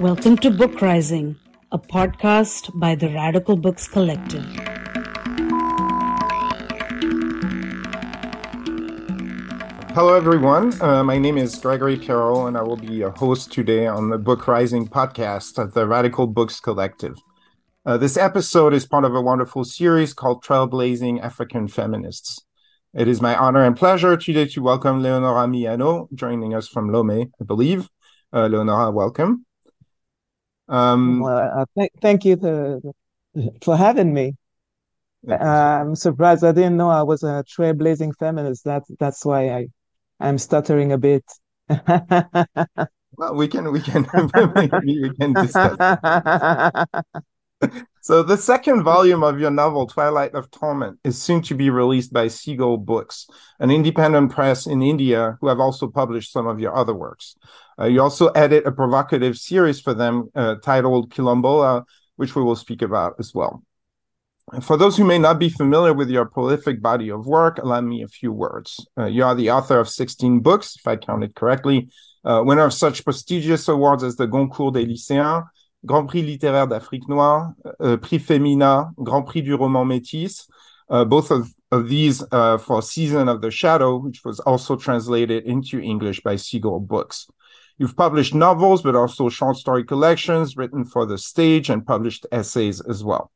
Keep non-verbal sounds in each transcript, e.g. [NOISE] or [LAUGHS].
Welcome to Book Rising, a podcast by the Radical Books Collective. Hello, everyone. Uh, my name is Gregory Pierrot, and I will be a host today on the Book Rising podcast of the Radical Books Collective. Uh, this episode is part of a wonderful series called Trailblazing African Feminists. It is my honor and pleasure today to welcome Leonora Miano, joining us from Lomé, I believe. Uh, Leonora, welcome. Um, well, uh, th- thank you to, for having me. Uh, I'm surprised. I didn't know I was a trailblazing feminist. That's that's why I I'm stuttering a bit. [LAUGHS] well, we can we can [LAUGHS] we can discuss. [LAUGHS] so the second volume of your novel twilight of torment is soon to be released by seagull books an independent press in india who have also published some of your other works uh, you also edit a provocative series for them uh, titled kilombola which we will speak about as well. For those who may not be familiar with your prolific body of work, allow me a few words. Uh, you are the author of 16 books, if I counted correctly, uh, winner of such prestigious awards as the Goncourt des lycéens, Grand Prix littéraire d'Afrique noire, uh, Prix Femina, Grand Prix du roman métis, uh, both of, of these uh, for Season of the Shadow, which was also translated into English by Seagull Books. You've published novels, but also short story collections written for the stage and published essays as well.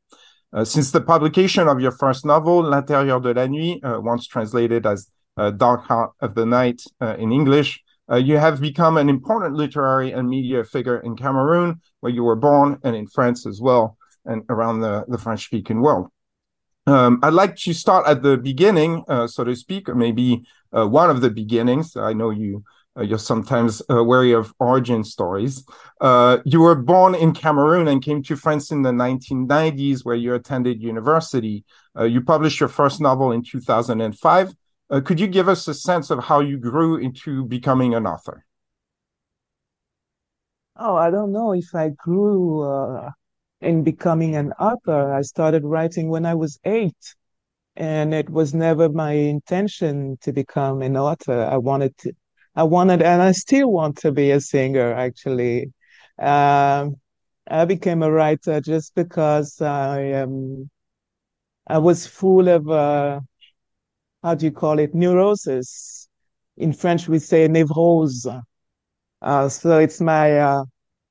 Uh, since the publication of your first novel, L'Intérieur de la Nuit, uh, once translated as uh, Dark Heart of the Night in English, uh, you have become an important literary and media figure in Cameroon, where you were born, and in France as well, and around the, the French speaking world. Um, I'd like to start at the beginning, uh, so to speak, or maybe one of the beginnings. I know you uh, you're sometimes uh, wary of origin stories. Uh, you were born in Cameroon and came to France in the 1990s, where you attended university. Uh, you published your first novel in 2005. Uh, could you give us a sense of how you grew into becoming an author? Oh, I don't know if I grew uh, in becoming an author. I started writing when I was eight and it was never my intention to become an author. I wanted to, I wanted, and I still want to be a singer, actually. Um, I became a writer just because I um, I was full of uh, how do you call it neurosis. In French, we say névrose. Uh, so it's my uh,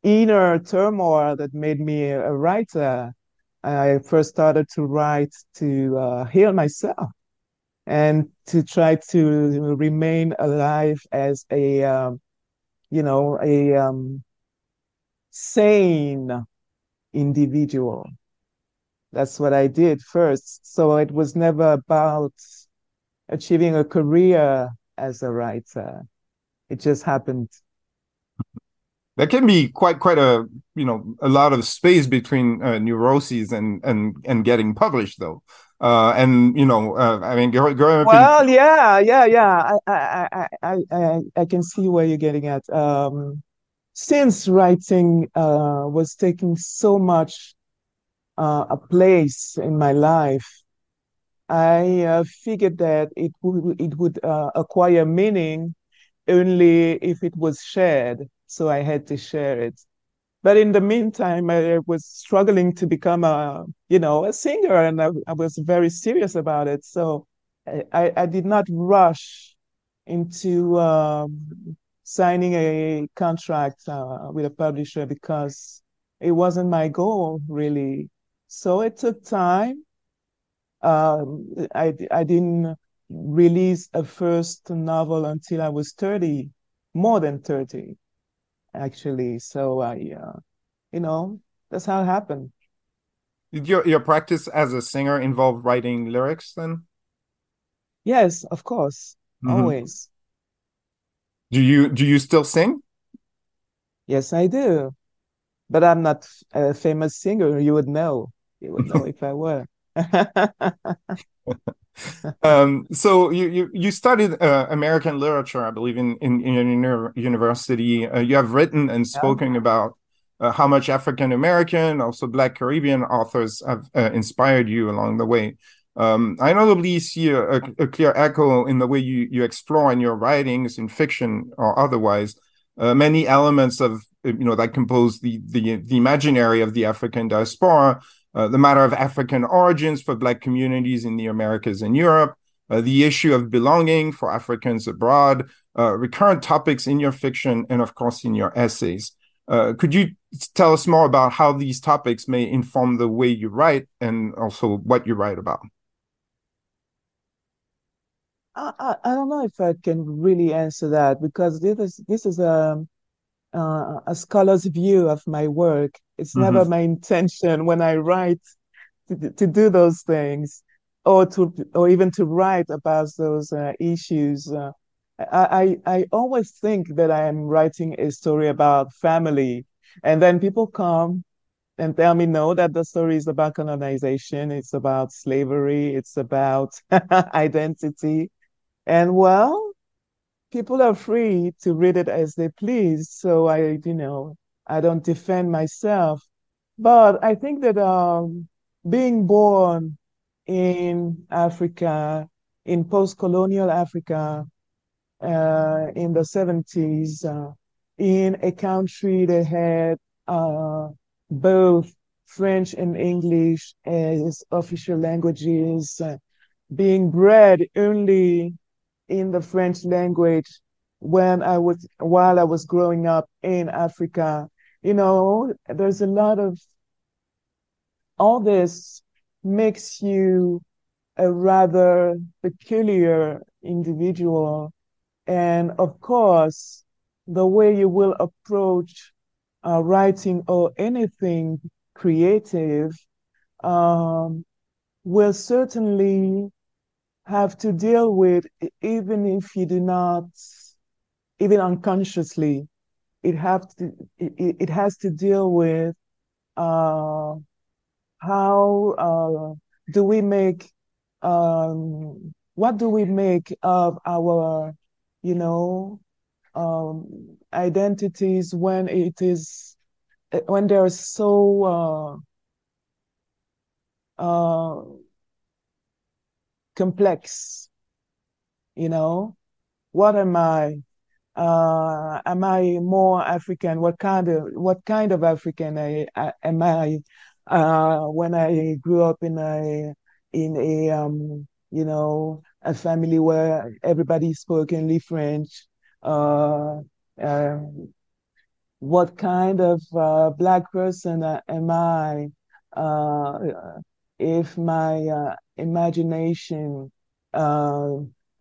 inner turmoil that made me a writer. I first started to write to uh, heal myself and to try to remain alive as a um, you know a um, sane individual that's what i did first so it was never about achieving a career as a writer it just happened There can be quite quite a you know a lot of space between uh, neuroses and and and getting published though uh, and you know, uh, I mean, growing up. Well, in... yeah, yeah, yeah. I, I, I, I, I can see where you're getting at. Um, since writing uh, was taking so much uh, a place in my life, I uh, figured that it would it would uh, acquire meaning only if it was shared. So I had to share it. But in the meantime, I was struggling to become a, you know, a singer, and I, I was very serious about it. So I, I did not rush into um, signing a contract uh, with a publisher because it wasn't my goal really. So it took time. Um, I I didn't release a first novel until I was thirty, more than thirty actually. So I, uh, you know, that's how it happened. Did your your practice as a singer involve writing lyrics then? Yes, of course, mm-hmm. always. Do you do you still sing? Yes, I do, but I'm not a famous singer. You would know. You would know [LAUGHS] if I were. [LAUGHS] um, so you you, you studied uh, American literature, I believe, in in, in your university. Uh, you have written and spoken yeah. about uh, how much African American, also Black Caribbean authors have uh, inspired you along the way. Um, I notably see a, a, a, clear echo in the way you, you explore in your writings, in fiction or otherwise, uh, many elements of you know that compose the the, the imaginary of the African diaspora, uh, the matter of African origins for Black communities in the Americas and Europe, uh, the issue of belonging for Africans abroad, uh, recurrent topics in your fiction, and of course in your essays. Uh, could you tell us more about how these topics may inform the way you write and also what you write about? I, I don't know if I can really answer that because this is this is a uh, a scholar's view of my work. It's mm-hmm. never my intention when I write to, to do those things or to or even to write about those uh, issues. Uh, I, I I always think that I am writing a story about family, and then people come and tell me no that the story is about colonization, it's about slavery, it's about [LAUGHS] identity, and well, people are free to read it as they please. So I, you know, I don't defend myself. But I think that um, being born in Africa, in post colonial Africa, uh, in the 70s, uh, in a country that had uh, both French and English as official languages, uh, being bred only in the French language when I was while I was growing up in Africa. You know, there's a lot of all this makes you a rather peculiar individual. And of course, the way you will approach uh, writing or anything creative um, will certainly have to deal with, even if you do not, even unconsciously, it have to it, it has to deal with uh, how uh, do we make um, what do we make of our you know um, identities when it is when they're so uh, uh, complex. You know, what am I? Uh, am I more African? What kind of what kind of African I, I, am I? Uh, when I grew up in a in a um, you know a family where everybody spoke only French. Uh, um, what kind of uh, black person am I? Uh, if my uh, imagination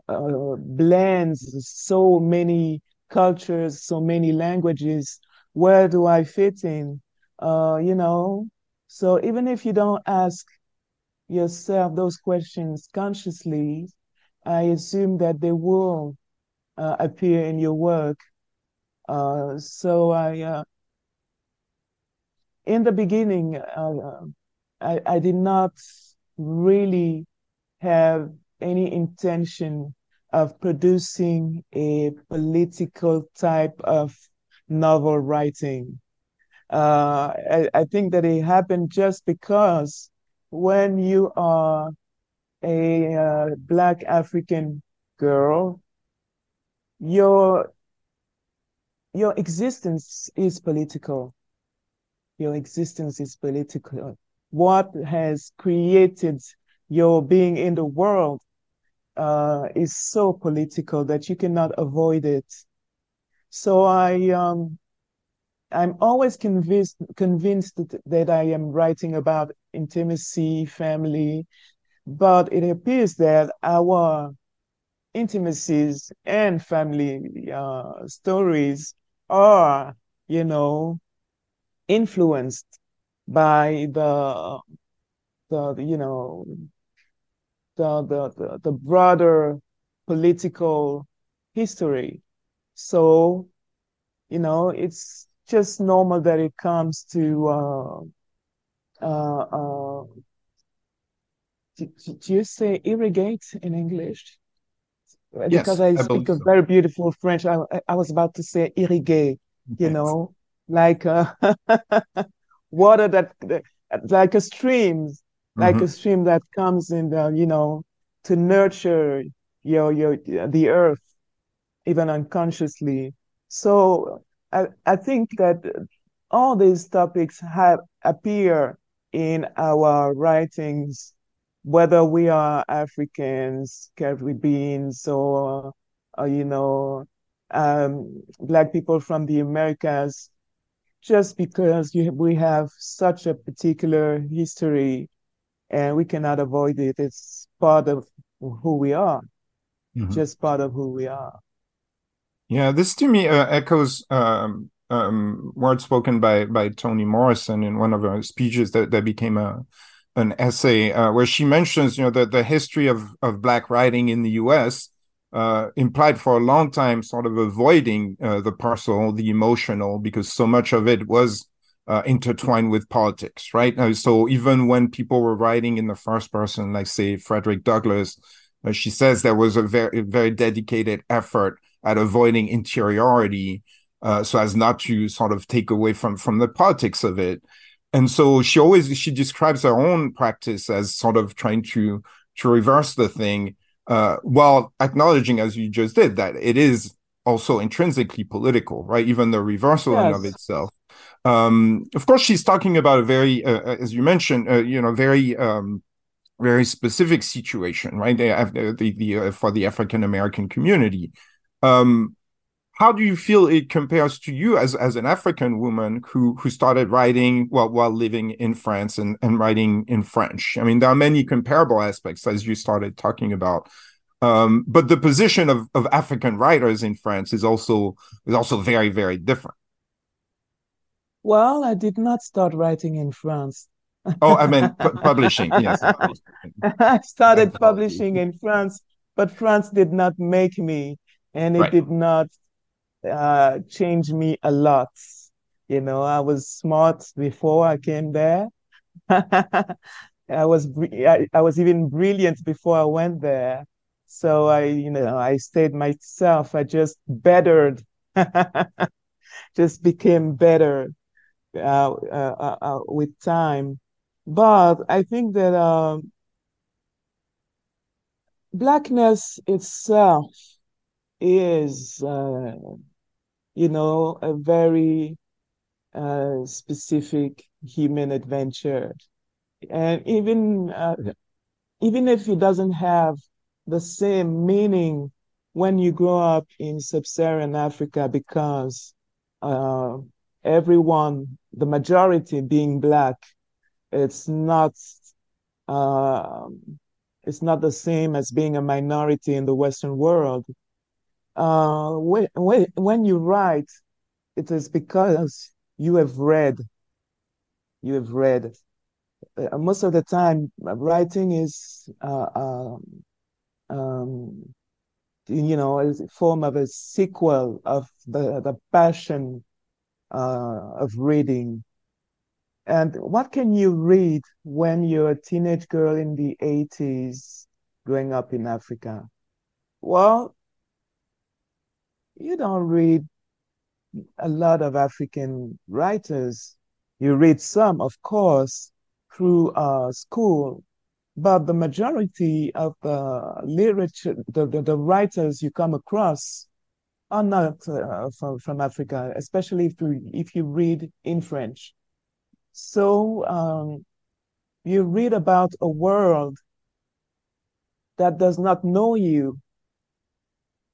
uh, uh, blends so many cultures, so many languages, where do I fit in? Uh, you know, so even if you don't ask yourself those questions consciously, I assume that they will uh, appear in your work. Uh, so I, uh, in the beginning, I, I did not really have any intention of producing a political type of novel writing. Uh, I, I, think that it happened just because when you are a uh, Black African girl, your your existence is political. Your existence is political what has created your being in the world uh, is so political that you cannot avoid it. So I, um, I'm always convinced convinced that, that I am writing about intimacy, family, but it appears that our intimacies and family uh, stories are, you know, influenced by the the you know the the the, the broader political history. So, you know, it's just normal that it comes to uh, uh, uh, do, you say irrigate in English? Yes, because I, I speak a so. very beautiful French. I, I was about to say irrigate, you know, like uh, [LAUGHS] water that like a stream, like Mhm. a stream that comes in the, you know, to nurture your your the earth even unconsciously. So I I think that all these topics have appear in our writings, whether we are Africans, Caribbeans, or, or you know, um, Black people from the Americas just because you, we have such a particular history and we cannot avoid it. It's part of who we are, Mhm. just part of who we are. Yeah, this to me uh, echoes um, um, words spoken by by Toni Morrison in one of her speeches that, that became a an essay uh, where she mentions, you know, that the history of of Black writing in the U.S. Uh, implied for a long time sort of avoiding uh, the personal, the emotional, because so much of it was uh, intertwined with politics, right? Uh, so even when people were writing in the first person, like say Frederick Douglass, uh, she says there was a very very dedicated effort at avoiding interiority uh, so as not to sort of take away from from the politics of it. And so she always she describes her own practice as sort of trying to to reverse the thing uh, while acknowledging as you just did that it is also intrinsically political right? Even the reversal in of itself um, of course she's talking about a very uh, as you mentioned uh, you know very um, very specific situation right they have the, the, the uh, for the african american community um, how do you feel it compares to you as as an African woman who who started writing while while living in France and and writing in French? I mean, there are many comparable aspects as you started talking about. Um, but the position of, of African writers in France is also is also very very different. Well, I did not start writing in France. Oh, I mean pu- publishing. Yes, I [LAUGHS] started publishing in France, but France did not make me, and it Right. did not uh, change me a lot. You know, I was smart before I came there. [LAUGHS] I was I, I was even brilliant before I went there. So I, you know, I stayed myself. I just bettered, [LAUGHS] just became better with time. But I think that um, blackness itself is, uh, you know, a very uh, specific human adventure. And even uh, even if it doesn't have the same meaning when you grow up in sub-Saharan Africa, because uh, everyone, the majority being black, it's not uh, it's not the same as being a minority in the Western world. Uh, when, when, you write, it is because you have read, you have read. Uh, most of the time, writing is, uh, um, um, you know, a form of a sequel of the, the passion uh, of reading. And what can you read when you're a teenage girl in the 80s growing up in Africa? Well, you don't read a lot of African writers. You read some, of course, through uh, school, but the majority of the literature, the, the, the writers you come across are not uh, from, from Africa, especially if you, if you read in French. So um, you read about a world that does not know you,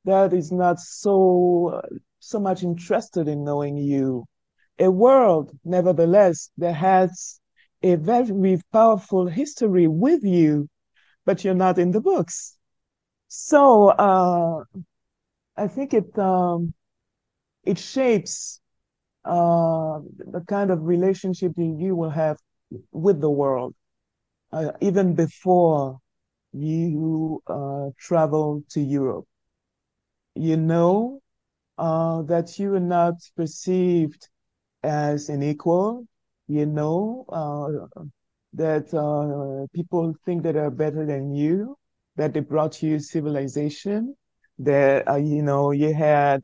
that is not so so much interested in knowing you. A world, nevertheless, that has a very powerful history with you, but you're not in the books. So uh, I think it um, it shapes uh, the kind of relationship you will have with the world, uh, even before you uh, travel to Europe. You know uh, that you are not perceived as an equal. You know uh, that uh, people think that are better than you, that they brought you civilization, that uh, you know you had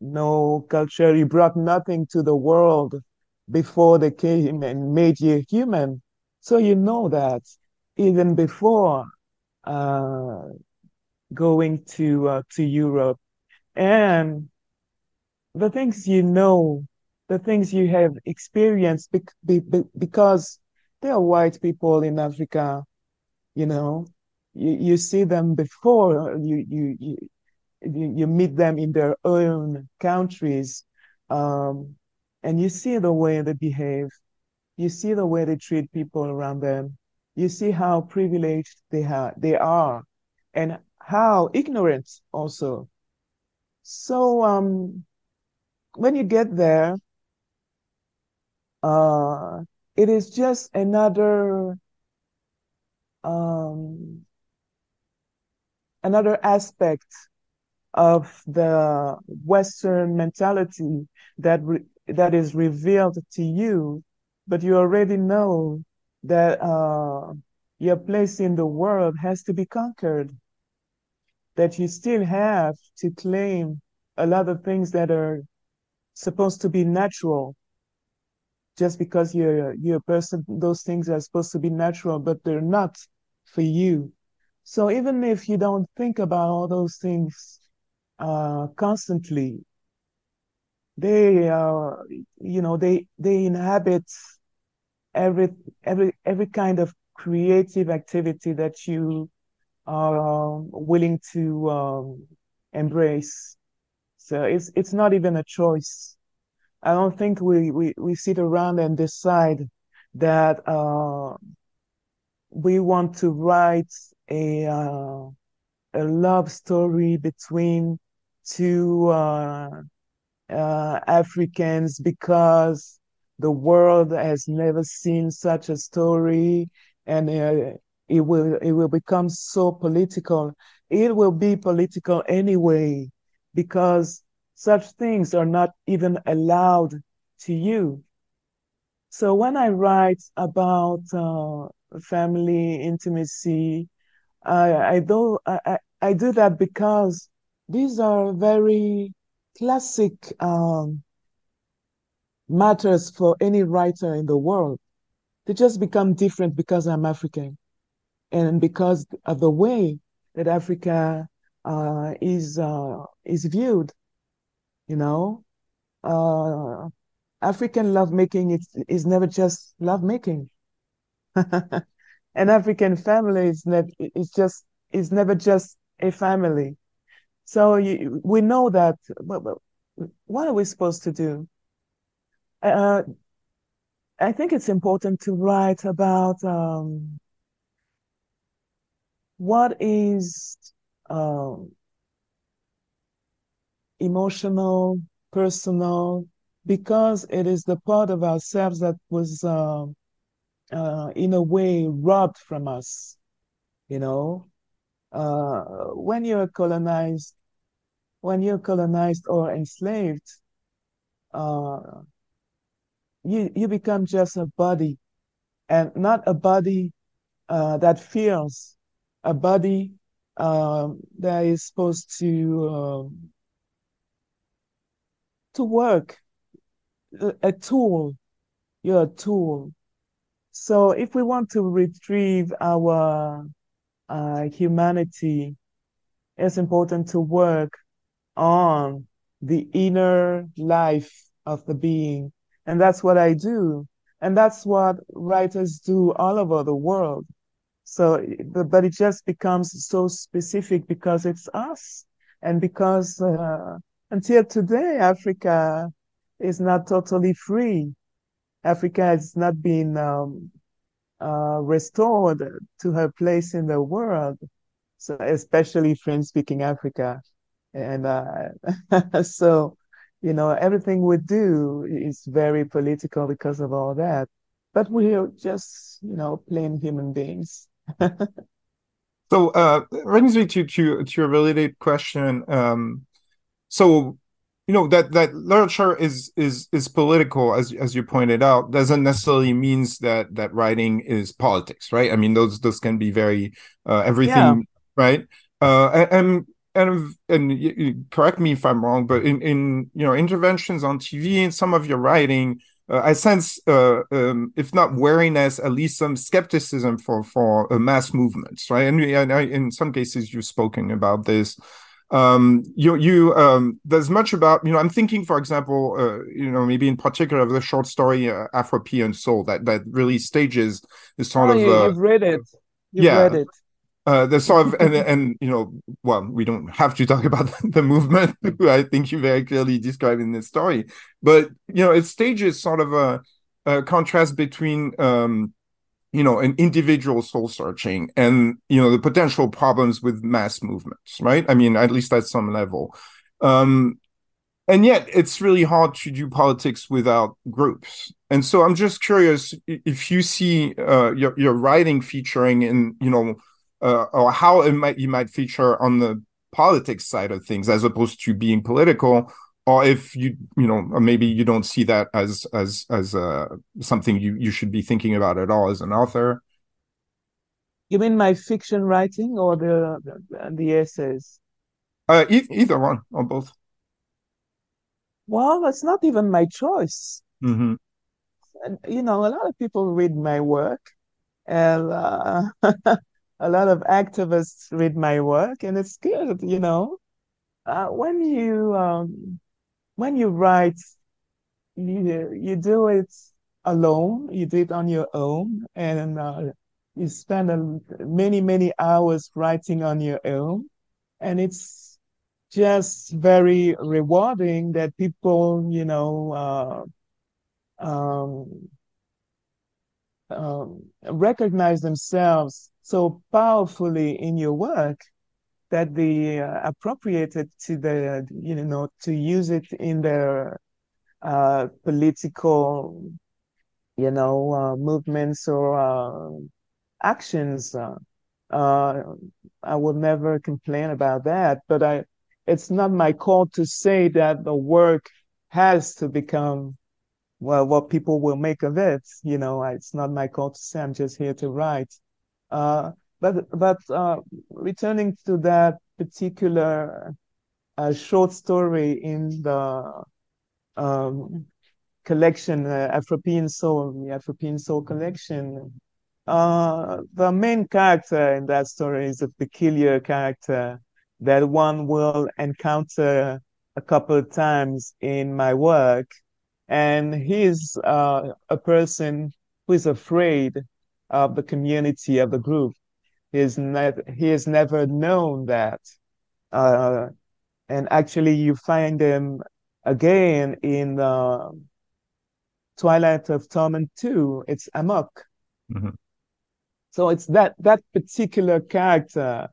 no culture. You brought nothing to the world before they came and made you human. So you know that even before uh, going to uh, to Europe, and the things you know, the things you have experienced, be, be, be, because there are white people in Africa, you know, you, you see them before you, you you you meet them in their own countries, um, and you see the way they behave, you see the way they treat people around them, you see how privileged they have they are, and how ignorant also. So um, when you get there, uh, it is just another um, another aspect of the Western mentality that re- that is revealed to you, but you already know that uh, your place in the world has to be conquered. That you still have to claim a lot of things that are supposed to be natural. Just because you're you're a person, those things are supposed to be natural, but they're not for you. So even if you don't think about all those things uh, constantly. They, uh, you know, they they inhabit every every every kind of creative activity that you are willing to um, embrace. So it's it's not even a choice. I don't think we we, we sit around and decide that uh, we want to write a uh, a love story between to uh, uh, Africans because the world has never seen such a story, and uh, it will it will become so political. It will be political anyway because such things are not even allowed to you. So when I write about uh, family intimacy, I, I do I, I do that because these are very classic um, matters for any writer in the world. They just become different because I'm African and because of the way that Africa uh, is uh, is viewed. You know, uh, African lovemaking is is never just lovemaking. [LAUGHS] An African family is not is just is never just a family. So you, we know that. But, but what are we supposed to do? Uh, I think it's important to write about um, what is um, emotional, personal, because it is the part of ourselves that was, uh, uh, in a way, robbed from us. You know, uh, when you're colonized, when you're colonized or enslaved, uh, you you become just a body, and not a body uh, that feels, a body um, that is supposed to um, to work, a tool. You're a tool. So if we want to retrieve our uh, humanity, it's important to work on the inner life of the being. And that's what I do. And that's what writers do all over the world. So, but it just becomes so specific because it's us. And because uh, until today, Africa is not totally free. Africa has not been um, uh, restored to her place in the world. So, especially French speaking Africa. And uh, [LAUGHS] so, you know, everything we do is very political because of all that. But we're just, you know, plain human beings. [LAUGHS] so uh brings me to to to a related question. Um so you know that that literature is is is political as as you pointed out doesn't necessarily means that that writing is politics right i mean those those can be very uh everything yeah. right uh and, and and and correct me if I'm wrong, but in in you know interventions on TV and some of your writing, uh, I sense, uh, um, if not wariness, at least some skepticism for for uh, mass movements, right? And, and I, in some cases, you've spoken about this. Um, you you um, there's much about you know. I'm thinking, for example, uh, you know, maybe in particular of the short story uh, Afropean Soul that that really stages this sort oh, of. Uh, you've read it. You've yeah, read it. Uh, the sort of and, [LAUGHS] and you know well we don't have to talk about [LAUGHS] the movement i think you very clearly describe in this story. But you know it stages sort of a, a contrast between um you know an individual soul searching and you know the potential problems with mass movements right? I mean at least at some level. Um and yet it's really hard to do politics without groups. And so i'm just curious if you see uh, your, your writing featuring in you know uh, or how it might you might feature on the politics side of things as opposed to being political or if you you know or maybe you don't see that as as as uh, something you you should be thinking about at all as an author. You mean my fiction writing or the the, the essays? Uh e- either one or both. Well it's not even my choice. Mm-hmm. you know a lot of people read my work and uh, [LAUGHS] a lot of activists read my work, and it's good, you know. Uh, when you um, when you write, you you do it alone. You do it on your own, and uh, you spend many many hours writing on your own, and it's just very rewarding that people, you know, uh, um, um, recognize themselves so powerfully in your work that they uh, appropriated to the you know to use it in their uh, political you know uh, movements or uh, actions. Uh, uh, i will never complain about that but i it's not my call to say that the work has to become well what people will make of it you know it's not my call to say i'm just here to write uh, but but uh, returning to that particular uh, short story in the um, collection, uh, Afropean Soul, the Afropean Soul collection, uh, the main character in that story is a peculiar character that one will encounter a couple of times in my work. And he's uh, a person who is afraid of the community of the group. He has, ne- he has never known that. Uh, and actually, you find him again in uh, Twilight of Torment 2. It's Amok. Mm-hmm. So it's that that particular character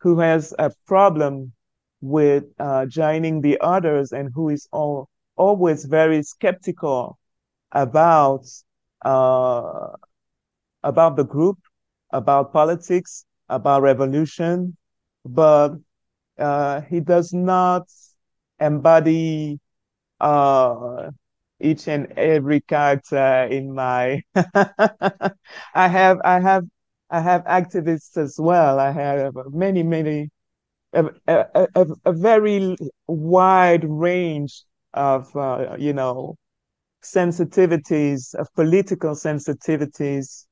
who has a problem with uh, joining the others and who is all, always very skeptical about uh, about the group, about politics, about revolution, but uh, he does not embody uh, each and every character in my. [LAUGHS] I have, I have, I have activists as well. I have many, many, a, a, a, a very wide range of, uh, you know, sensitivities, of political sensitivities,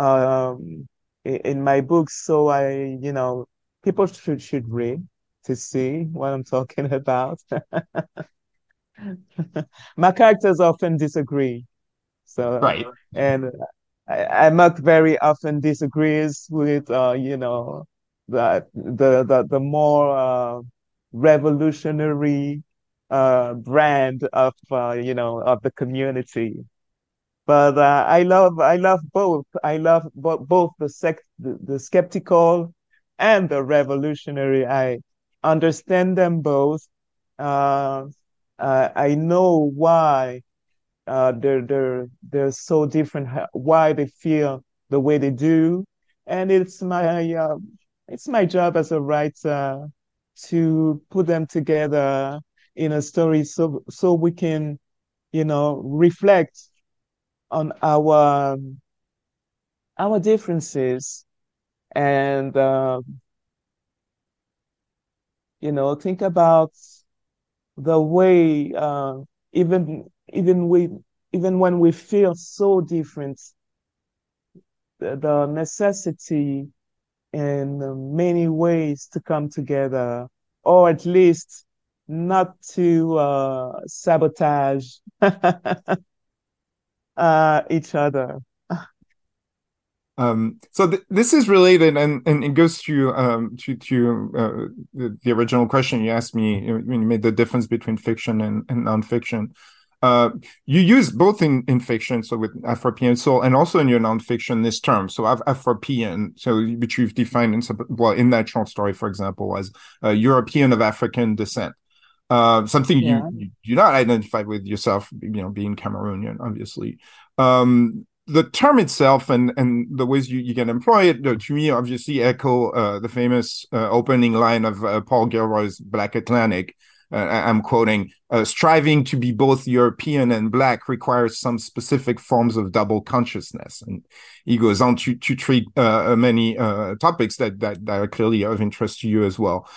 um, in my books. So I, you know, people should should read to see what I'm [LAUGHS] talking about. [LAUGHS] my characters often disagree. So right, and I, Amok very often disagrees with, uh, you know, the the the, the more uh, revolutionary uh, brand of, uh, you know, of the community but uh, I love I love both. I love bo- both the, sec- the, the skeptical and the revolutionary. I understand them both. Uh, uh, I know why uh, they're they're they're so different. Why they feel the way they do, and it's my uh, it's my job as a writer to put them together in a story so so we can you know reflect on our our differences and uh, You know, think about the way uh, even even we even when we feel so different, the, the necessity in many ways to come together, or at least not to uh, sabotage [LAUGHS] uh, each other. Um, so th this is related, and, and it goes to um, to to uh, the, the, original question you asked me when you made the difference between fiction and, and nonfiction. Uh, you use both in, in fiction, so with Afropean soul, and also in your nonfiction this term. So Af- Afropean, so which you've defined in well in that short story, for example, as a European of African descent. Uh, something yeah. you, you do not identify with yourself, you know, being Cameroonian, obviously. Um, the term itself and and the ways you, you can employ it to me obviously echo uh, the famous uh, opening line of uh, Paul Gilroy's Black Atlantic. Uh, I'm quoting: uh, "Striving to be both European and black requires some specific forms of double consciousness." And he goes on to to treat uh, many topics that, that that are clearly of interest to you as well.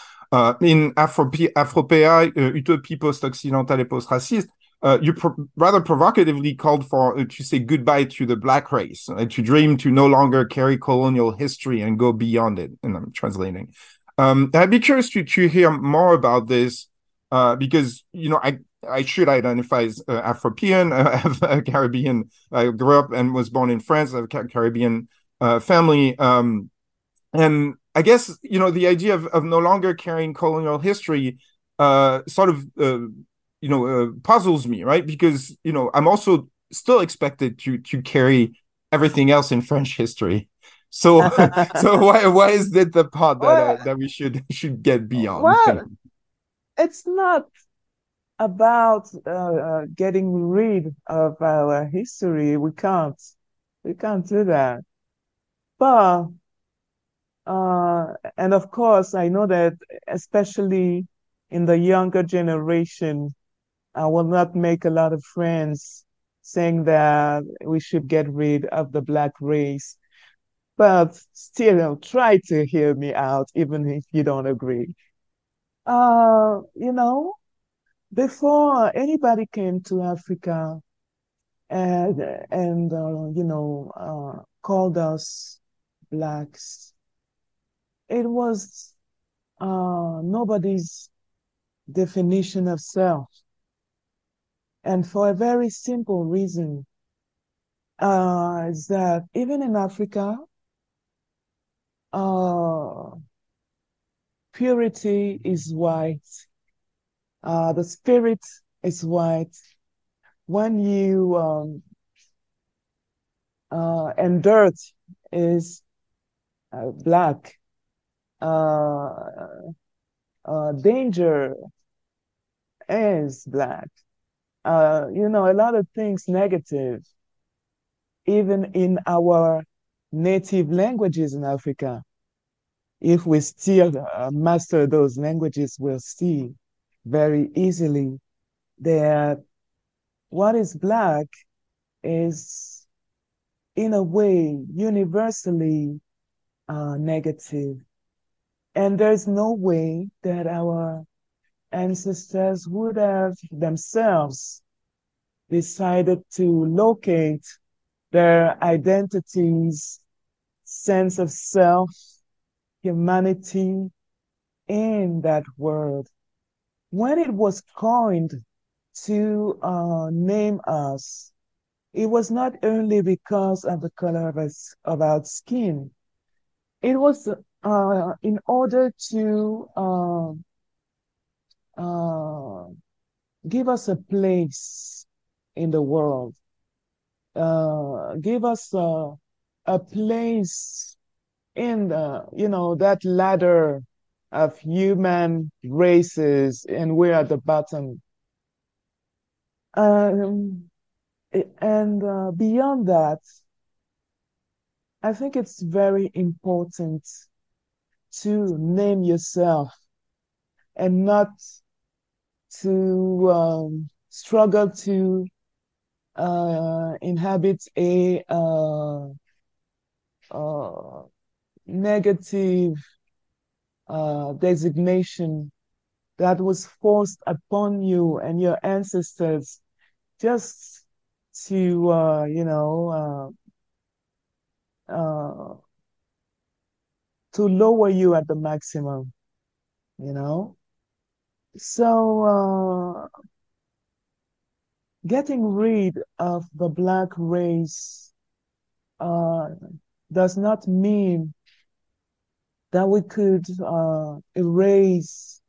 In Afropea, Afropea Utopie post-occidentale et post-raciste, uh, you pro- rather provocatively called for uh, to say goodbye to the black race, uh, to dream to no longer carry colonial history and go beyond it. And I'm translating. Um, I'd be curious to, to hear more about this uh, because you know I I should identify as uh, Afropean. [LAUGHS] I have a Caribbean. I grew up and was born in France. I have a Caribbean uh, family, um, and I guess you know the idea of, of no longer carrying colonial history sort of you know uh, puzzles me right? Because you know i'm also still expected to to carry everything else in french history. So [LAUGHS] so why why is that the part that well, uh, that we should [LAUGHS] should get beyond? well, it's not about uh, uh, getting rid of our history. We can't we can't do that. But uh, and of course i know that especially in the younger generation I will not make a lot of friends saying that we should get rid of the black race. But still, try to hear me out, even if you don't agree. Uh, you know, before anybody came to Africa and, and uh, you know, uh, called us blacks, it was uh, nobody's definition of self. And for a very simple reason, uh, is that even in Africa, uh, purity is white. Uh, the spirit is white. When you, um, uh, and dirt is uh, black. Uh, uh, danger is black uh, you know, a lot of things negative, even in our native languages in Africa. If we still master those languages, we'll see very easily that what is Black is, in a way, universally uh, negative. And there's no way that our ancestors would have themselves decided to locate their identities, sense of self, humanity in that word. When it was coined to uh, name us, it was not only because of the color of, us, of our skin, it was uh, in order to uh, uh, give us a place in the world. Uh, give us a, a place in the, you know, that ladder of human races, and we're at the bottom. Um, and uh, beyond that, I think it's very important to name yourself and not to um, struggle to uh, inhabit a uh, uh, negative uh, designation that was forced upon you and your ancestors just to, uh, you know, uh, to lower you at the maximum, you know? So, uh, getting rid of the black race uh, does not mean that we could uh, erase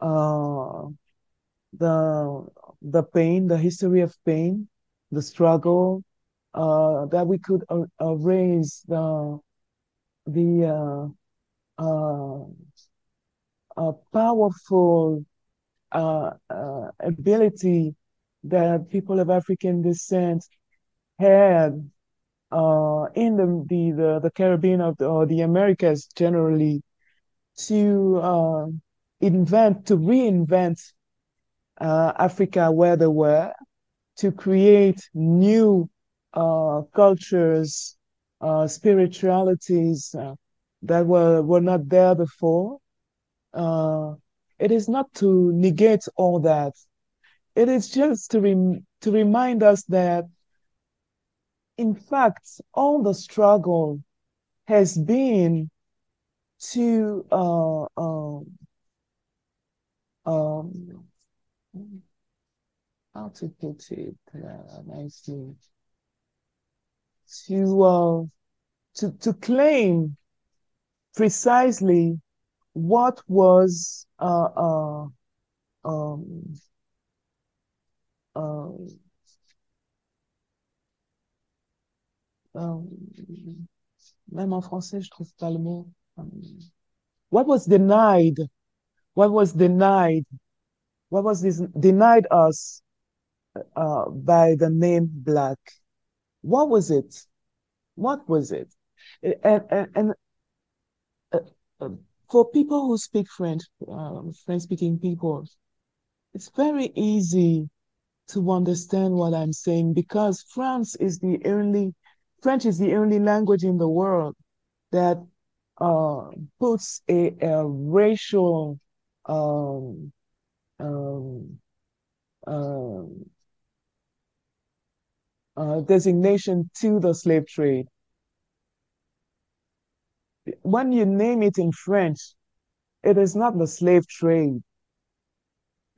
uh, the the pain, the history of pain, the struggle, uh, that we could uh, erase the the uh, powerful ability that people of African descent had uh, in the, the, the, Caribbean of the, or the Americas generally to uh, invent, to reinvent uh, Africa where they were, to create new uh, cultures, uh, spiritualities uh, that were, were not there before. it is not to negate all that it is just to, rem- to remind us that, in fact, all the struggle has been to uh, um, um, how to put it uh, nicely to uh, to to claim precisely what was uh, uh, um, um, um, même en français, je trouve pas le mot. Um, what was denied? What was denied? What was this denied us uh, by the name Black? What was it? What was it? And, and, and uh, uh, for people who speak French, um, French-speaking people, it's very easy to understand what I'm saying because France is the only French is the only language in the world that uh, puts a, a racial um, um, um, uh, designation to the slave trade. When you name it in French, it is not the slave trade.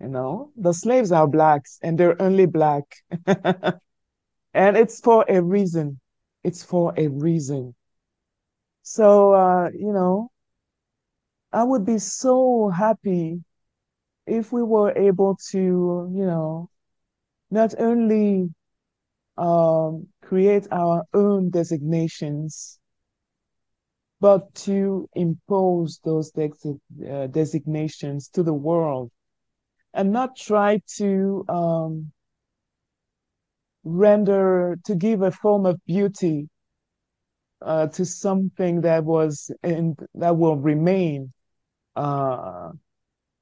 You know, the slaves are blacks and they're only black. [LAUGHS] and it's for a reason. It's for a reason. So, uh, you know, I would be so happy if we were able to, you know, not only um, create our own designations, but to impose those uh, designations to the world and not try to um, render, to give a form of beauty uh, to something that was and that will remain uh,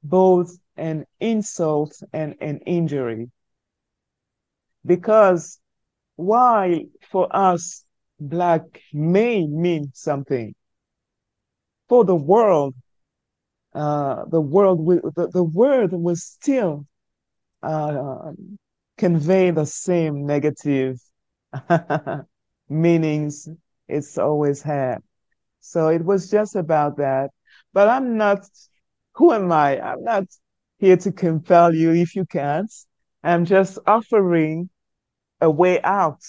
both an insult and an injury. Because while for us, black may mean something, for the world, uh, the world will, the, the word will still uh, convey the same negative [LAUGHS] meanings it's always had. So it was just about that. But I'm not, who am I? I'm not here to compel you if you can't. I'm just offering a way out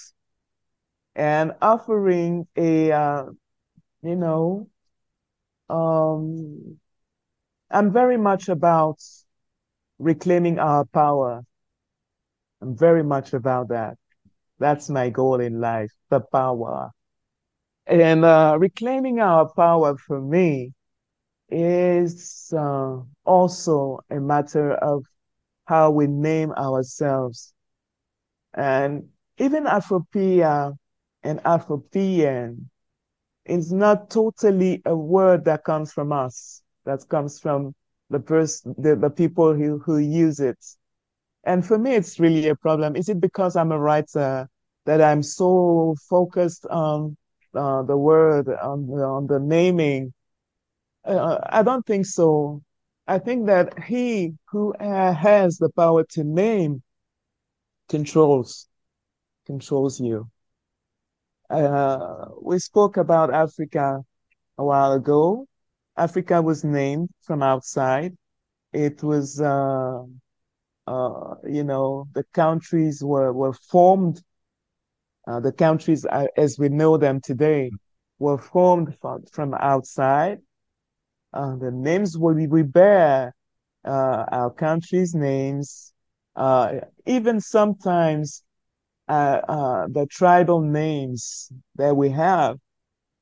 and offering a, uh, you know, um, I'm very much about reclaiming our power. I'm very much about that. That's my goal in life, the power. And uh, reclaiming our power for me is uh, also a matter of how we name ourselves. And even Afropea and Afropean is not totally a word that comes from us that comes from the person, the, the people who, who use it. And for me, it's really a problem. Is it because I'm a writer that I'm so focused on uh, the word, on, on the naming? Uh, I don't think so. I think that he who has the power to name controls controls you. Uh, we spoke about Africa a while ago. Africa was named from outside. It was, uh, uh, you know, the countries were, were formed. Uh, the countries uh, as we know them today were formed from, from outside. Uh, the names we, we bear, our countries' names, even sometimes the tribal names that we have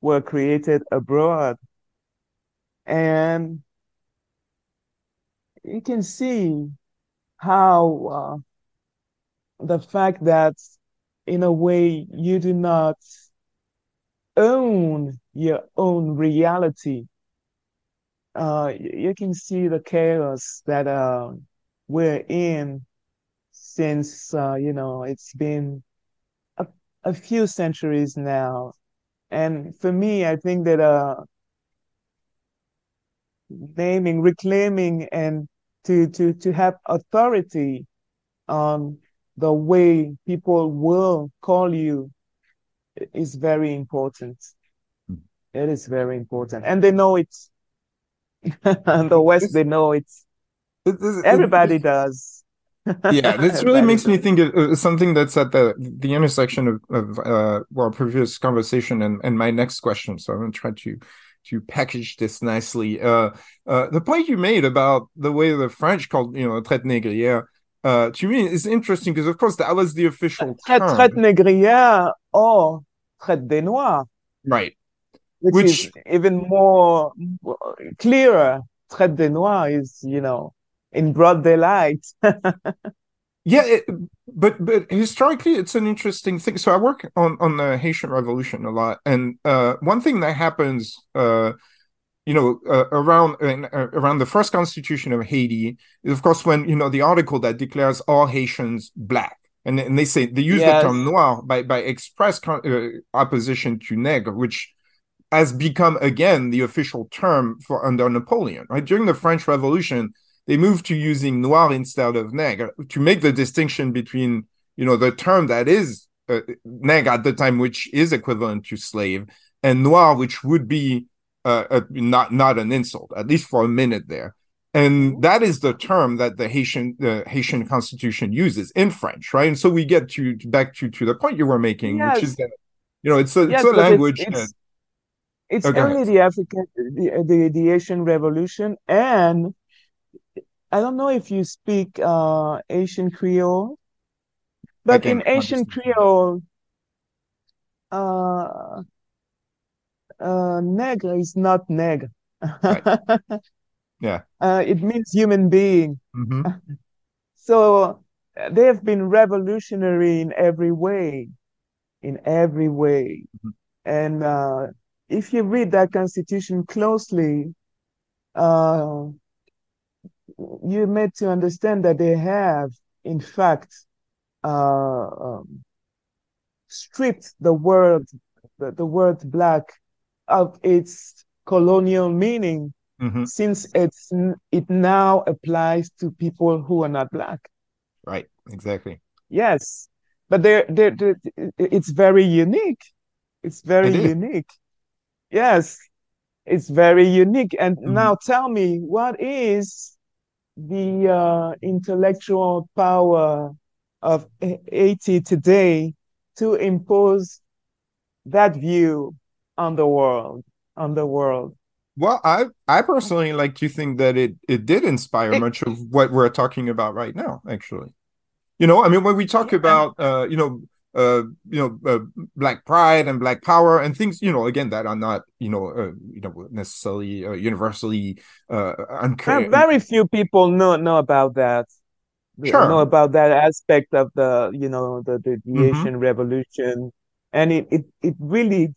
were created abroad. And you can see how uh, the fact that, in a way, you do not own your own reality. Uh, you can see the chaos that uh, we're in since, uh, you know, it's been a, a few centuries now. And for me, I think that uh, naming, reclaiming, and to to to have authority on the way people will call you is very important. Hmm. It is very important, and they know it. [LAUGHS] the West, they know it. Everybody does. Yeah, [LAUGHS] this really makes me think of something that's at the the intersection of, of uh, well, previous conversation and, and my next question. So I'm going to try to to package this nicely. Uh, uh, the point you made about the way the French called, you know, traite négrière, uh, to me is interesting because, of course, that was the official term. Traite négrière or traite des noirs. Right. Which, Which is even more clearer. Traite des noirs is, you know, in broad daylight. yeah, it, but but historically, it's an interesting thing. So I work on on the Haitian Revolution a lot, and uh, one thing that happens, uh, you know, uh, around uh, around the first constitution of Haiti is, of course, when you know the article that declares all Haitians black. And, and they say they use yes. the term noir by by express con- uh, opposition to nègre, which has become again the official term for under Napoleon. Right during the French Revolution, they moved to using noir instead of nègre to make the distinction between you know the term that is uh, nègre at the time which is equivalent to slave and noir which would be uh, a, not not an insult at least for a minute there. And that is the term that the Haitian the Haitian constitution uses in French right? And so we get to back to to the point you were making yes. which is that you know it's a, yes, it's a language it's, it's, it's oh, only the African the, the the Haitian revolution and I don't know if you speak uh, Haitian Creole, but in Haitian Creole, uh, uh, nègre is not nègre. Right. [LAUGHS] yeah. Uh, it means human being. Mm-hmm. [LAUGHS] so they have been revolutionary in every way, in every way. Mm-hmm. And uh, if you read that constitution closely, uh, you're made to understand that they have, in fact, uh, um, stripped the word, the, the, word black of its colonial meaning, mm-hmm. since it's it now applies to people who are not black. Right. Exactly. Yes, but they're, they're, they're it's very unique. It's very unique. Yes, it's very unique. And mm-hmm. now tell me, what is the uh, intellectual power of Haiti today to impose that view on the world, on the world. Well, I I personally like to think that it it did inspire it, much of what we're talking about right now. Actually, you know, I mean, when we talk about uh, you know uh, you know, uh, black pride and black power and things, you know, again that are not, you know, uh, you know, necessarily uh, universally uh, unclear. Very few people know know about that. Sure. Know about that aspect of the, you know, the the, the mm-hmm. Haitian Revolution, and it it it really,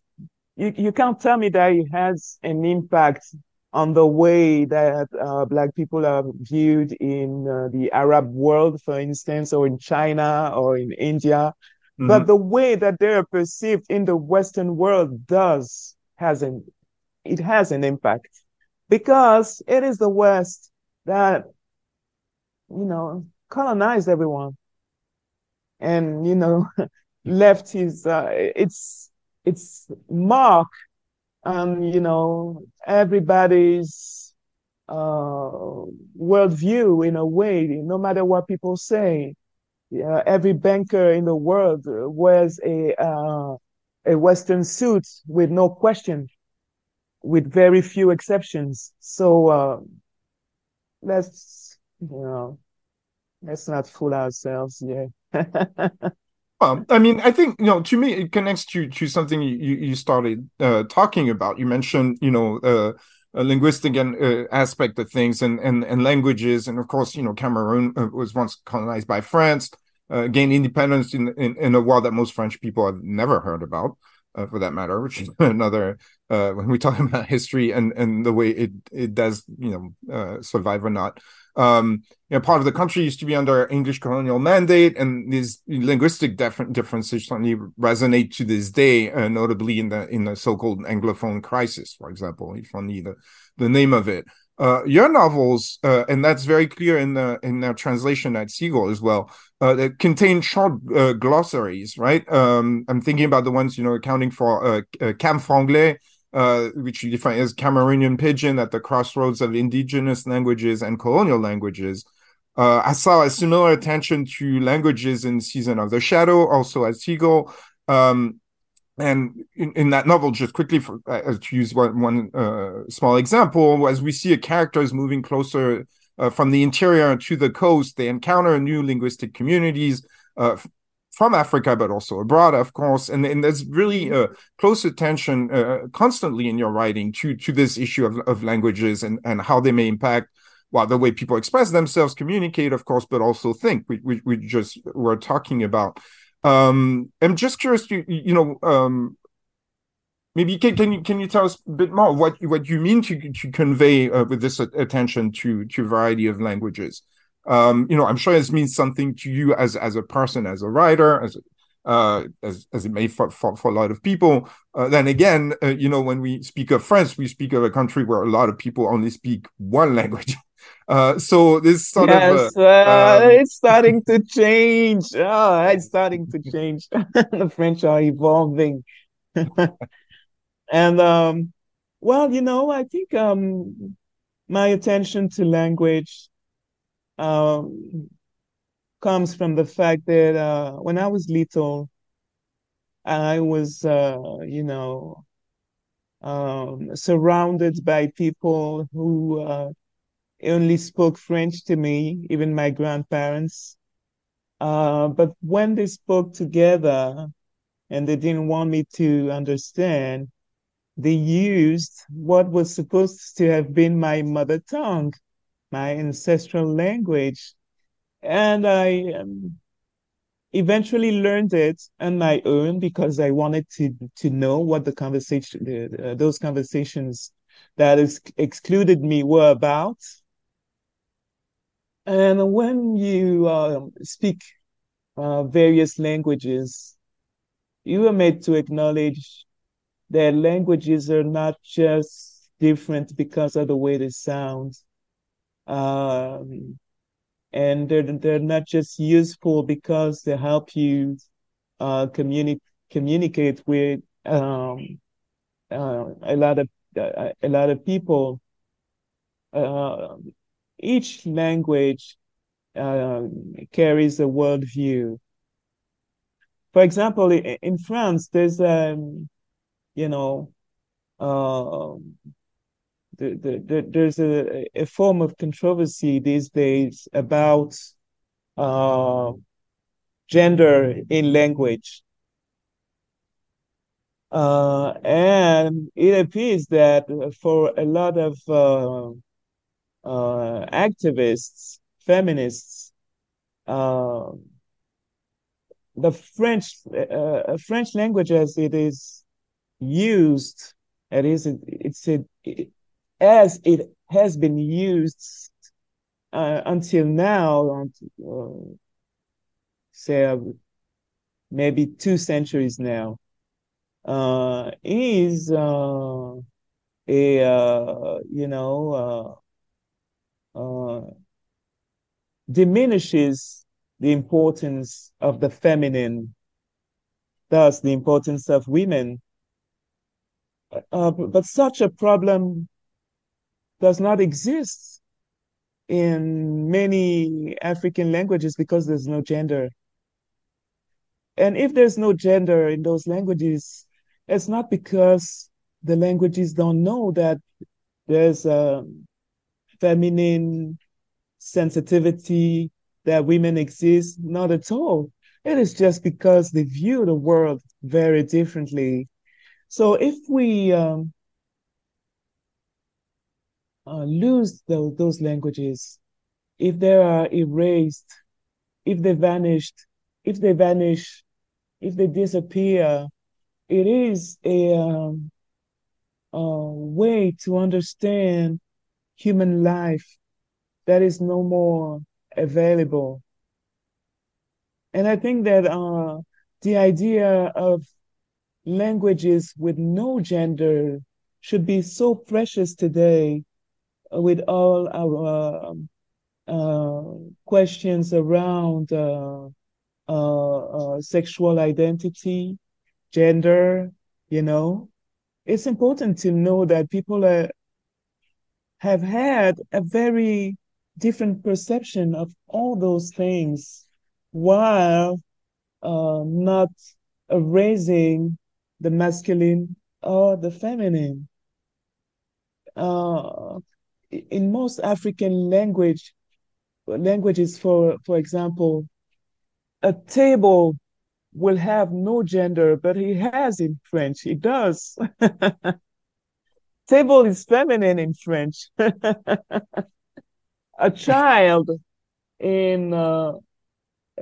you you can't tell me that it has an impact on the way that uh, black people are viewed in uh, the Arab world, for instance, or in China or in India. Mm-hmm. But the way that they are perceived in the Western world does has an it has an impact because it is the West that you know colonized everyone and you know [LAUGHS] left his uh, its its mark on you know everybody's uh, worldview in a way, no matter what people say. Yeah, every banker in the world wears a uh, a Western suit with no question, with very few exceptions. So uh, let's you know let's not fool ourselves. Yeah. [LAUGHS] well, I mean, I think you know. To me, it connects to to something you you started uh, talking about. You mentioned, you know, uh, linguistic and uh, aspect of things and, and and languages, and of course, you know, Cameroon uh, was once colonized by France, uh, gained independence in, in in a war that most French people have never heard about. Uh, for that matter, which is [LAUGHS] another uh, when we talk [LAUGHS] about history and and the way it it does you know uh, survive or not. Um, you know, part of the country used to be under English colonial mandate, and these linguistic different differences certainly resonate to this day, uh, notably in the in the so-called Anglophone crisis, for example, if only the the name of it. Uh, your novels, uh, and that's very clear in the in their translation at Seagull as well, uh, that contain short uh, glossaries, right? Um, I'm thinking about the ones you know accounting for uh, uh, Camfranglais, uh, which you define as Cameroonian pidgin at the crossroads of indigenous languages and colonial languages. Uh, I saw a similar attention to languages in Season of the Shadow, also at Seagull. Um, and in, in, that novel, just quickly for, uh, to use one, one uh, small example, as we see a characters moving closer uh, from the interior to the coast, they encounter new linguistic communities, uh, from Africa, but also abroad, of course. And, and there's really a close attention uh, constantly in your writing to to this issue of, of languages and, and how they may impact well the way people express themselves, communicate, of course, but also think. We we, we just were talking about. Um, I'm just curious to you know um, maybe can, can you can you tell us a bit more what what you mean to to convey uh, with this attention to to variety of languages um, you know, I'm sure this means something to you as as a person, as a writer, as uh, as as it may for for, for a lot of people. Uh, then again, uh, you know, when we speak of France, we speak of a country where a lot of people only speak one language. [LAUGHS] Uh, so this sort yes, of uh, um, it's starting to change. Oh, it's starting to change. [LAUGHS] the French are evolving, [LAUGHS] and um, well, you know, I think um, my attention to language um, comes from the fact that uh, when I was little, I was, uh, you know, um, surrounded by people who uh, only spoke French to me, even my grandparents. Uh, but when they spoke together and they didn't want me to understand, they used what was supposed to have been my mother tongue my ancestral language. And I um, eventually learned it on my own because I wanted to to know what the conversation, uh, those conversations that excluded me were about. And when you um, speak uh, various languages, you are made to acknowledge that languages are not just different because of the way they sound, um, and they're they're not just useful because they help you uh, communi- communicate with um, uh, a lot of uh, a lot of people. Uh, each language um, carries a worldview. For example, in France, there's um, you know, uh, the, the, the, there's a, a form of controversy these days about uh, gender in language. Uh, and it appears that for a lot of uh, uh activists, feminists, uh, the French uh, French language as it is used, it is it's a, as it has been used uh, until now, uh, say uh, maybe two centuries now, uh, is uh, a uh, you know diminishes the importance of the feminine, thus the importance of women. But such a problem does not exist in many African languages because there's no gender. And if there's no gender in those languages, it's not because the languages don't know that there's a feminine sensitivity that women exist. Not at all. It is just because they view the world very differently. So if we um, uh, lose the, those languages, if they are erased, if they vanished, if they vanish, if they disappear, it is a, um, a way to understand human life that is no more available. And I think that uh, the idea of languages with no gender should be so precious today with all our um, uh, questions around uh, uh, uh, sexual identity, gender, you know. It's important to know that people are, have had a very different perception of all those things while not erasing the masculine or the feminine. Uh, in most African language languages, for for example, a table will have no gender, but he has in French. He does. [LAUGHS] table is feminine in French. [LAUGHS] a child in uh,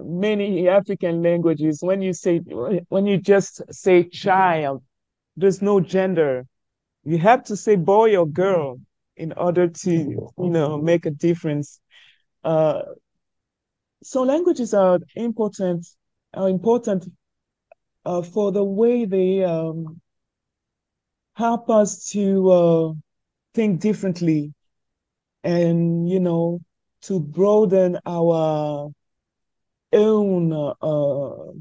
many African languages, when you say when you just say child, there's no gender. You have to say boy or girl in order to you know make a difference. Uh, so languages are important are important uh, for the way they um, help us to uh, think differently and you know to broaden our own uh,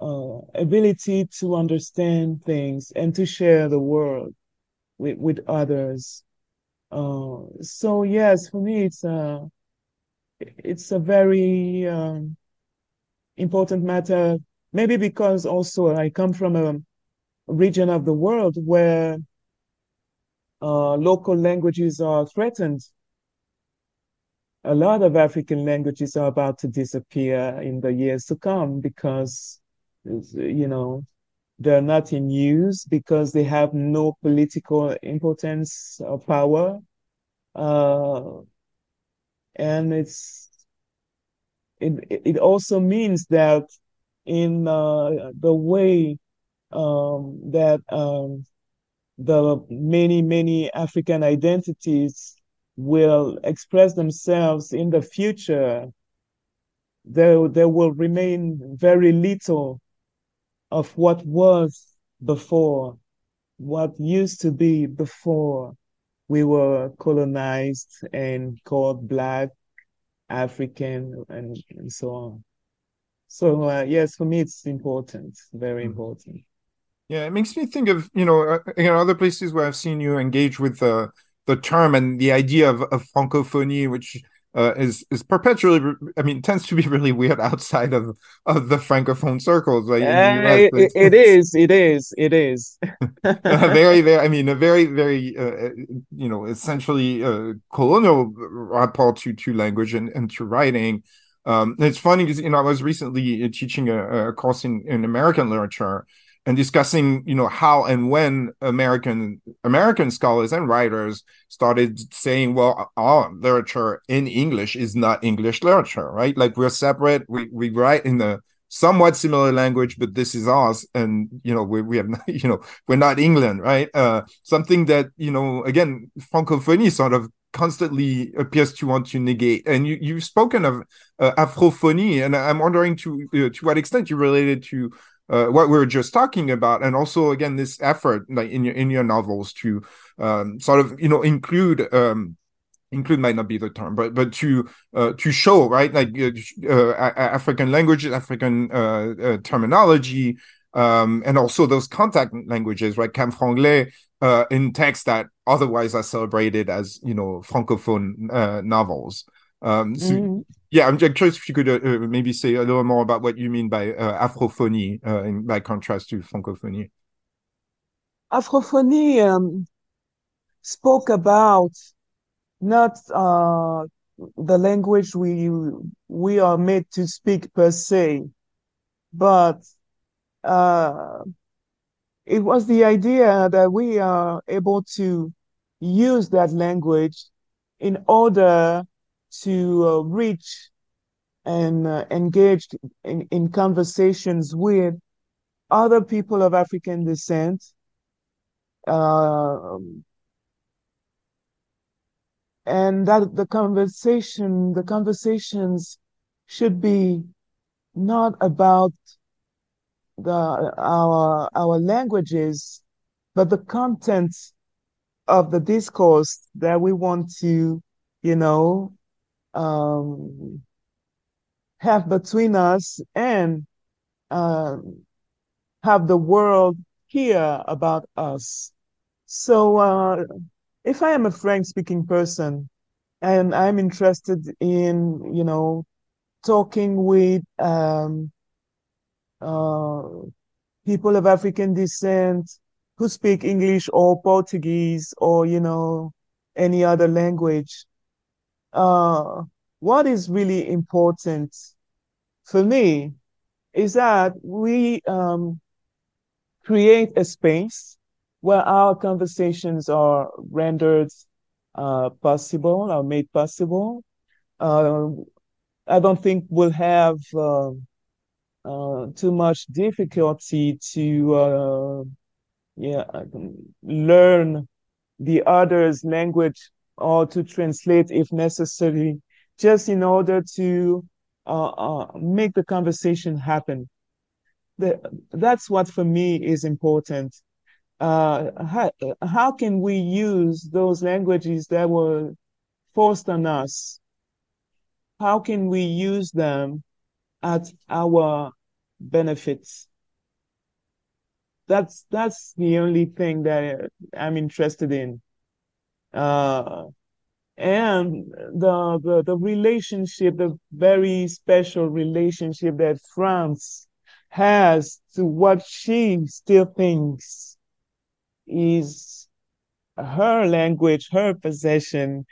uh, ability to understand things and to share the world with, with others uh, so yes, for me, it's a it's a very um, important matter. Maybe because also I come from a region of the world where uh, local languages are threatened. A lot of African languages are about to disappear in the years to come because, you know, they're not in use because they have no political importance or power. Uh, and it's it, it also means that in uh, the way um, that um, the many, many African identities will express themselves in the future, there, there will remain very little of what was before, what used to be before we were colonized and called Black, African, and, and so on. So, uh, yes, for me, it's important, very mm-hmm. important. Yeah, it makes me think of, you know, uh, in other places where I've seen you engage with the, the term and the idea of, of francophonie, which uh, is is perpetually I mean tends to be really weird outside of of the francophone circles right uh, it, it [LAUGHS] is it is it is. [LAUGHS] Very very I mean a very very uh, you know essentially uh, colonial rapport to to language and, and to writing. Um, it's funny because you know I was recently teaching a, a course in, in American literature and discussing you know how and when american american scholars and writers started saying well our literature in english is not english literature right? Like we're separate. We, we write in a somewhat similar language but this is ours. And you know we, we have not, [LAUGHS] you know we're not england right? Uh something that you know again francophonie sort of constantly appears to want to negate. And you you've spoken of uh, afrophonie and i'm wondering to uh, to what extent you related to uh, what we were just talking about, and also again this effort, like in your in your novels, to um, sort of you know include um, include might not be the term, but but to uh, to show right like uh, uh African languages, African uh, uh, terminology, um, and also those contact languages, right? Camfranglais in texts that otherwise are celebrated as you know francophone novels. Um, so, mm-hmm. Yeah, I'm just curious if you could maybe say a little more about what you mean by Afrophony, in, by contrast to francophonie. Afrophony um, spoke about not uh, the language we we are made to speak per se, but uh, it was the idea that we are able to use that language in order to uh, reach and uh, engage in, in conversations with other people of African descent, uh, and that the conversation the conversations should be not about the our our languages but the content of the discourse that we want to you know um, have between us and uh, have the world hear about us. So uh, if I am a French speaking person and I'm interested in, you know, talking with um, uh, people of African descent who speak English or Portuguese or, you know, any other language, uh, what is really important for me is that we um, create a space where our conversations are rendered uh, possible or made possible. Uh, I don't think we'll have uh, uh too much difficulty to uh, yeah learn the other's language or to translate if necessary, just in order to uh, make the conversation happen. The, that's what for me is important uh, how, how can we use those languages that were forced on us? How can we use them at our benefits? That's that's the only thing that I'm interested in. Uh, and the, the the relationship, the very special relationship that France has to what she still thinks is her language, her possession.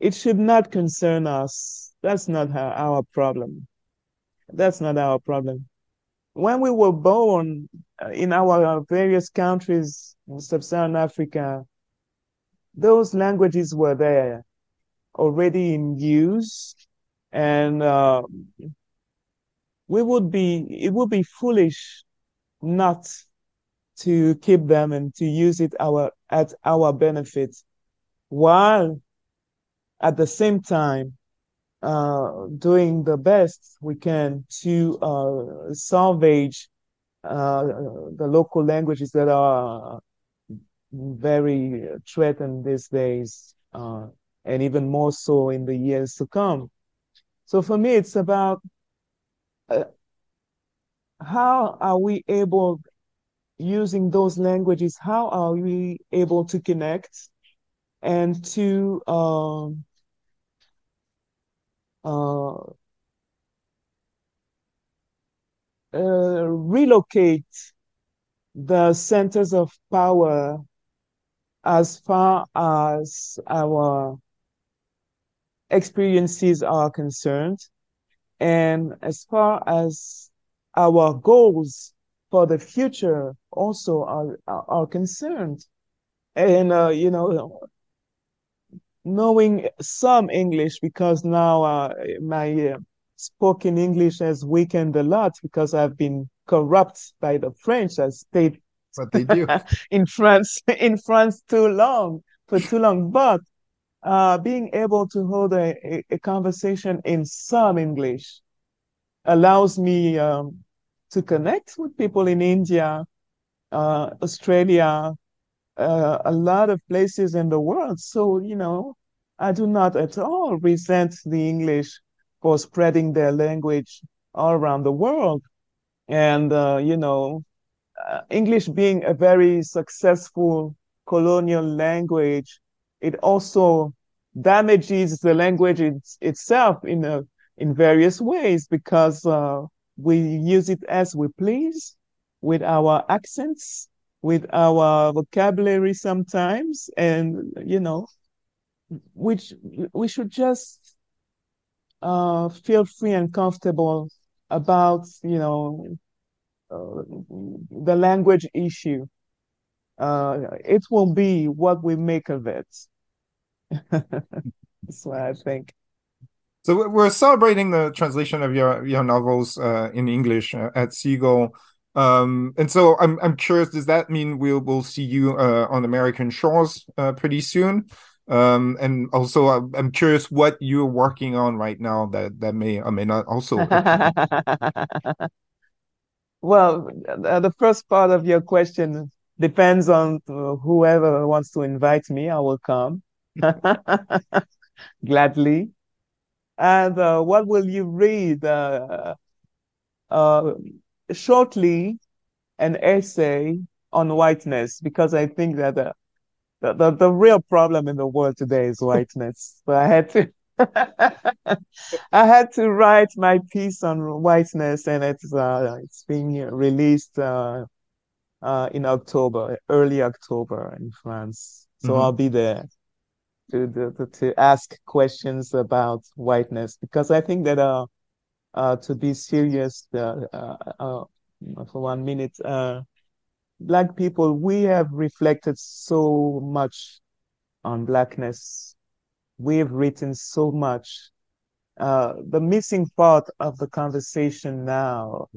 It should not concern us. That's not her, our problem. That's not our problem. When we were born uh, in our various countries in sub-Saharan Africa, those languages were there, already in use, and uh, we would be it would be foolish not to keep them and to use it our at our benefit while at the same time uh, doing the best we can to uh, salvage uh, the local languages that are very threatened these days uh, and even more so in the years to come. So for me it's about uh, how are we able using those languages, how are we able to connect and to um, uh, uh, relocate the centers of power as far as our experiences are concerned and as far as our goals for the future also are are, concerned. And uh, you know knowing some english because now uh, my uh, spoken english has weakened a lot because i've been corrupt by the french i stayed what they do [LAUGHS] in france [LAUGHS] in france too long for too long but uh, being able to hold a, a, a, conversation in some english allows me um, to connect with people in india uh, Australia, uh, a lot of places in the world. So, you know, I do not at all resent the English for spreading their language all around the world. And, uh, you know, uh, English being a very successful colonial language, it also damages the language it's, itself in a, in various ways because uh, we use it as we please with our accents, with our vocabulary sometimes, and you know, which we should just uh, feel free and comfortable about, you know, the language issue. Uh, it will be what we make of it. [LAUGHS] That's what I think. So we're celebrating the translation of your your novels uh, in English uh, at Seagull, um, and so I'm I'm curious. Does that mean we'll we'll see you uh, on American shores uh, pretty soon? Um, and also, I'm, I'm curious what you're working on right now that that may or may not also. [LAUGHS] well, uh, the first part of your question depends on whoever wants to invite me. I will come [LAUGHS] gladly. And uh, what will you read? Uh, uh, shortly, an essay on whiteness, because I think that the, the, the real problem in the world today is whiteness. so I had to [LAUGHS] I had to write my piece on whiteness, and it's uh, it's being released uh, uh, in October, early October in France. So mm-hmm. I'll be there to, to to ask questions about whiteness because I think that uh, uh to be serious uh, uh, uh for one minute uh black people, we have reflected so much on blackness. We've written so much. Uh, the missing part of the conversation now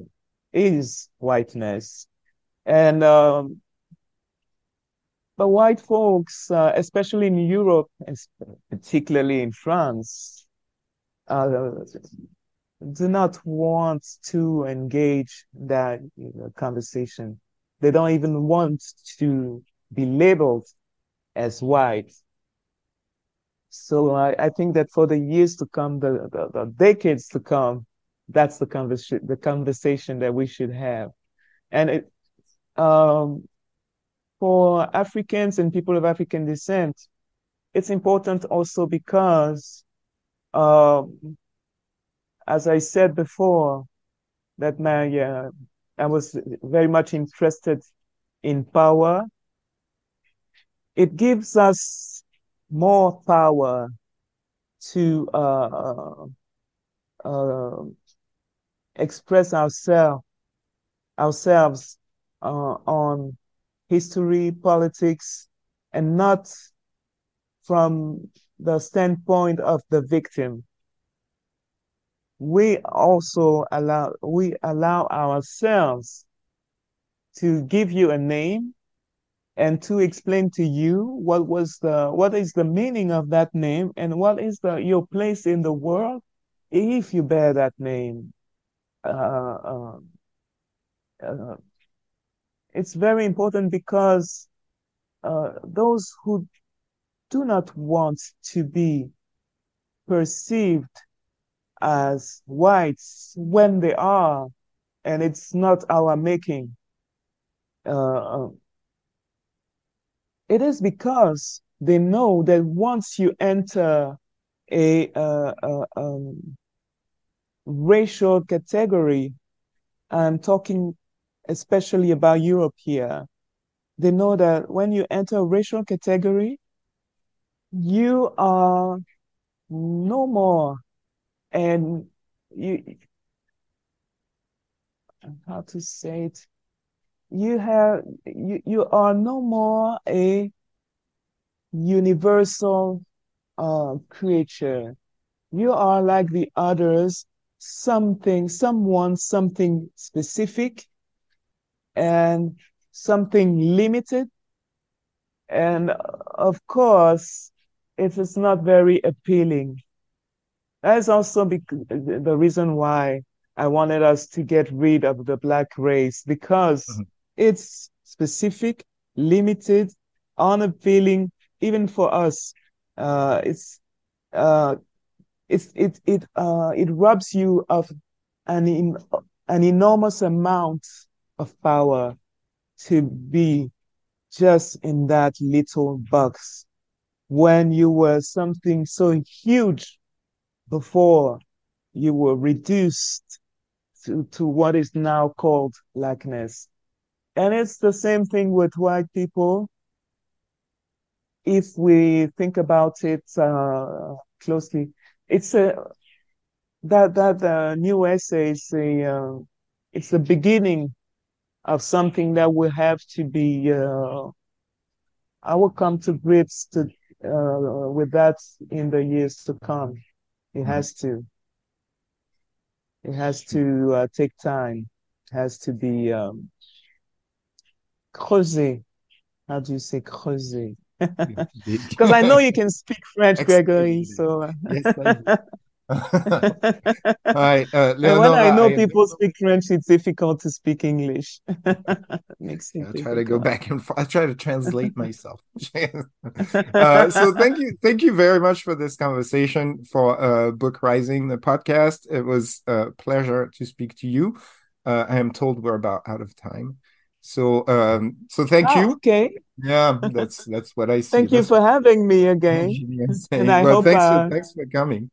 is whiteness. And um, the white folks, uh, especially in Europe, and particularly in France, uh, do not want to engage that you know, conversation. They don't even want to be labeled as white. So I, I think that for the years to come, the, the, the decades to come, that's the conversation the conversation that we should have. And it um, for Africans and people of African descent, it's important also because um, as I said before, that my uh, I was very much interested in power. It gives us more power to uh, uh, express ourselves ourselves uh, on history, politics, and not from the standpoint of the victim. We also allow we allow ourselves to give you a name and to explain to you what was the what is the meaning of that name and what is the your place in the world if you bear that name uh, uh, uh, it's very important because uh, those who do not want to be perceived as whites when they are, and it's not our making. Uh, it is because they know that once you enter a um, racial category, I'm talking especially about Europe here, they know that when you enter a racial category, you are no more and you how to say it you have you, you are no more a universal uh, creature. You are like the others something someone something specific and something limited. And of course it is not very appealing. That's also the reason why I wanted us to get rid of the black race because mm-hmm. It's specific, limited, unappealing, even for us. Uh, it's uh, it's it it uh it robs you of an in, an enormous amount of power to be just in that little box when you were something so huge before you were reduced to, to what is now called blackness. And it's the same thing with white people. If we think about it uh, closely, it's a that that uh, new essay is a uh, it's the beginning of something that will have to be. Uh, I will come to grips to uh, with that in the years to come. It mm-hmm. has to. It has to uh, take time. It has to be um, creusé. How do you say creusé? [LAUGHS] Because I know you can speak French, Gregory. So. Uh, [LAUGHS] right. Uh, and when I know I, people speak French, it's difficult to speak English. [LAUGHS] Makes it I try to go back and forth. I try to translate myself. uh, so thank you, thank you very much for this conversation for uh, Book Rising, the podcast. It was a pleasure to speak to you. Uh, I am told we're about out of time. So um, so thank oh, you. Okay. Yeah, [LAUGHS] that's that's what I see. Thank you that's for having me again. And I well, hope thanks, uh, for, thanks for coming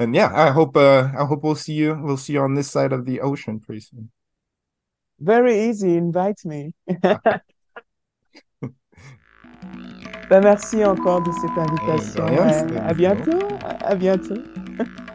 and yeah, I hope uh, I hope we'll see you. We'll see you on this side of the ocean pretty soon. Very easy. Invite me. [LAUGHS] ben, merci encore de cette invitation. à bientôt. À bientôt. [LAUGHS]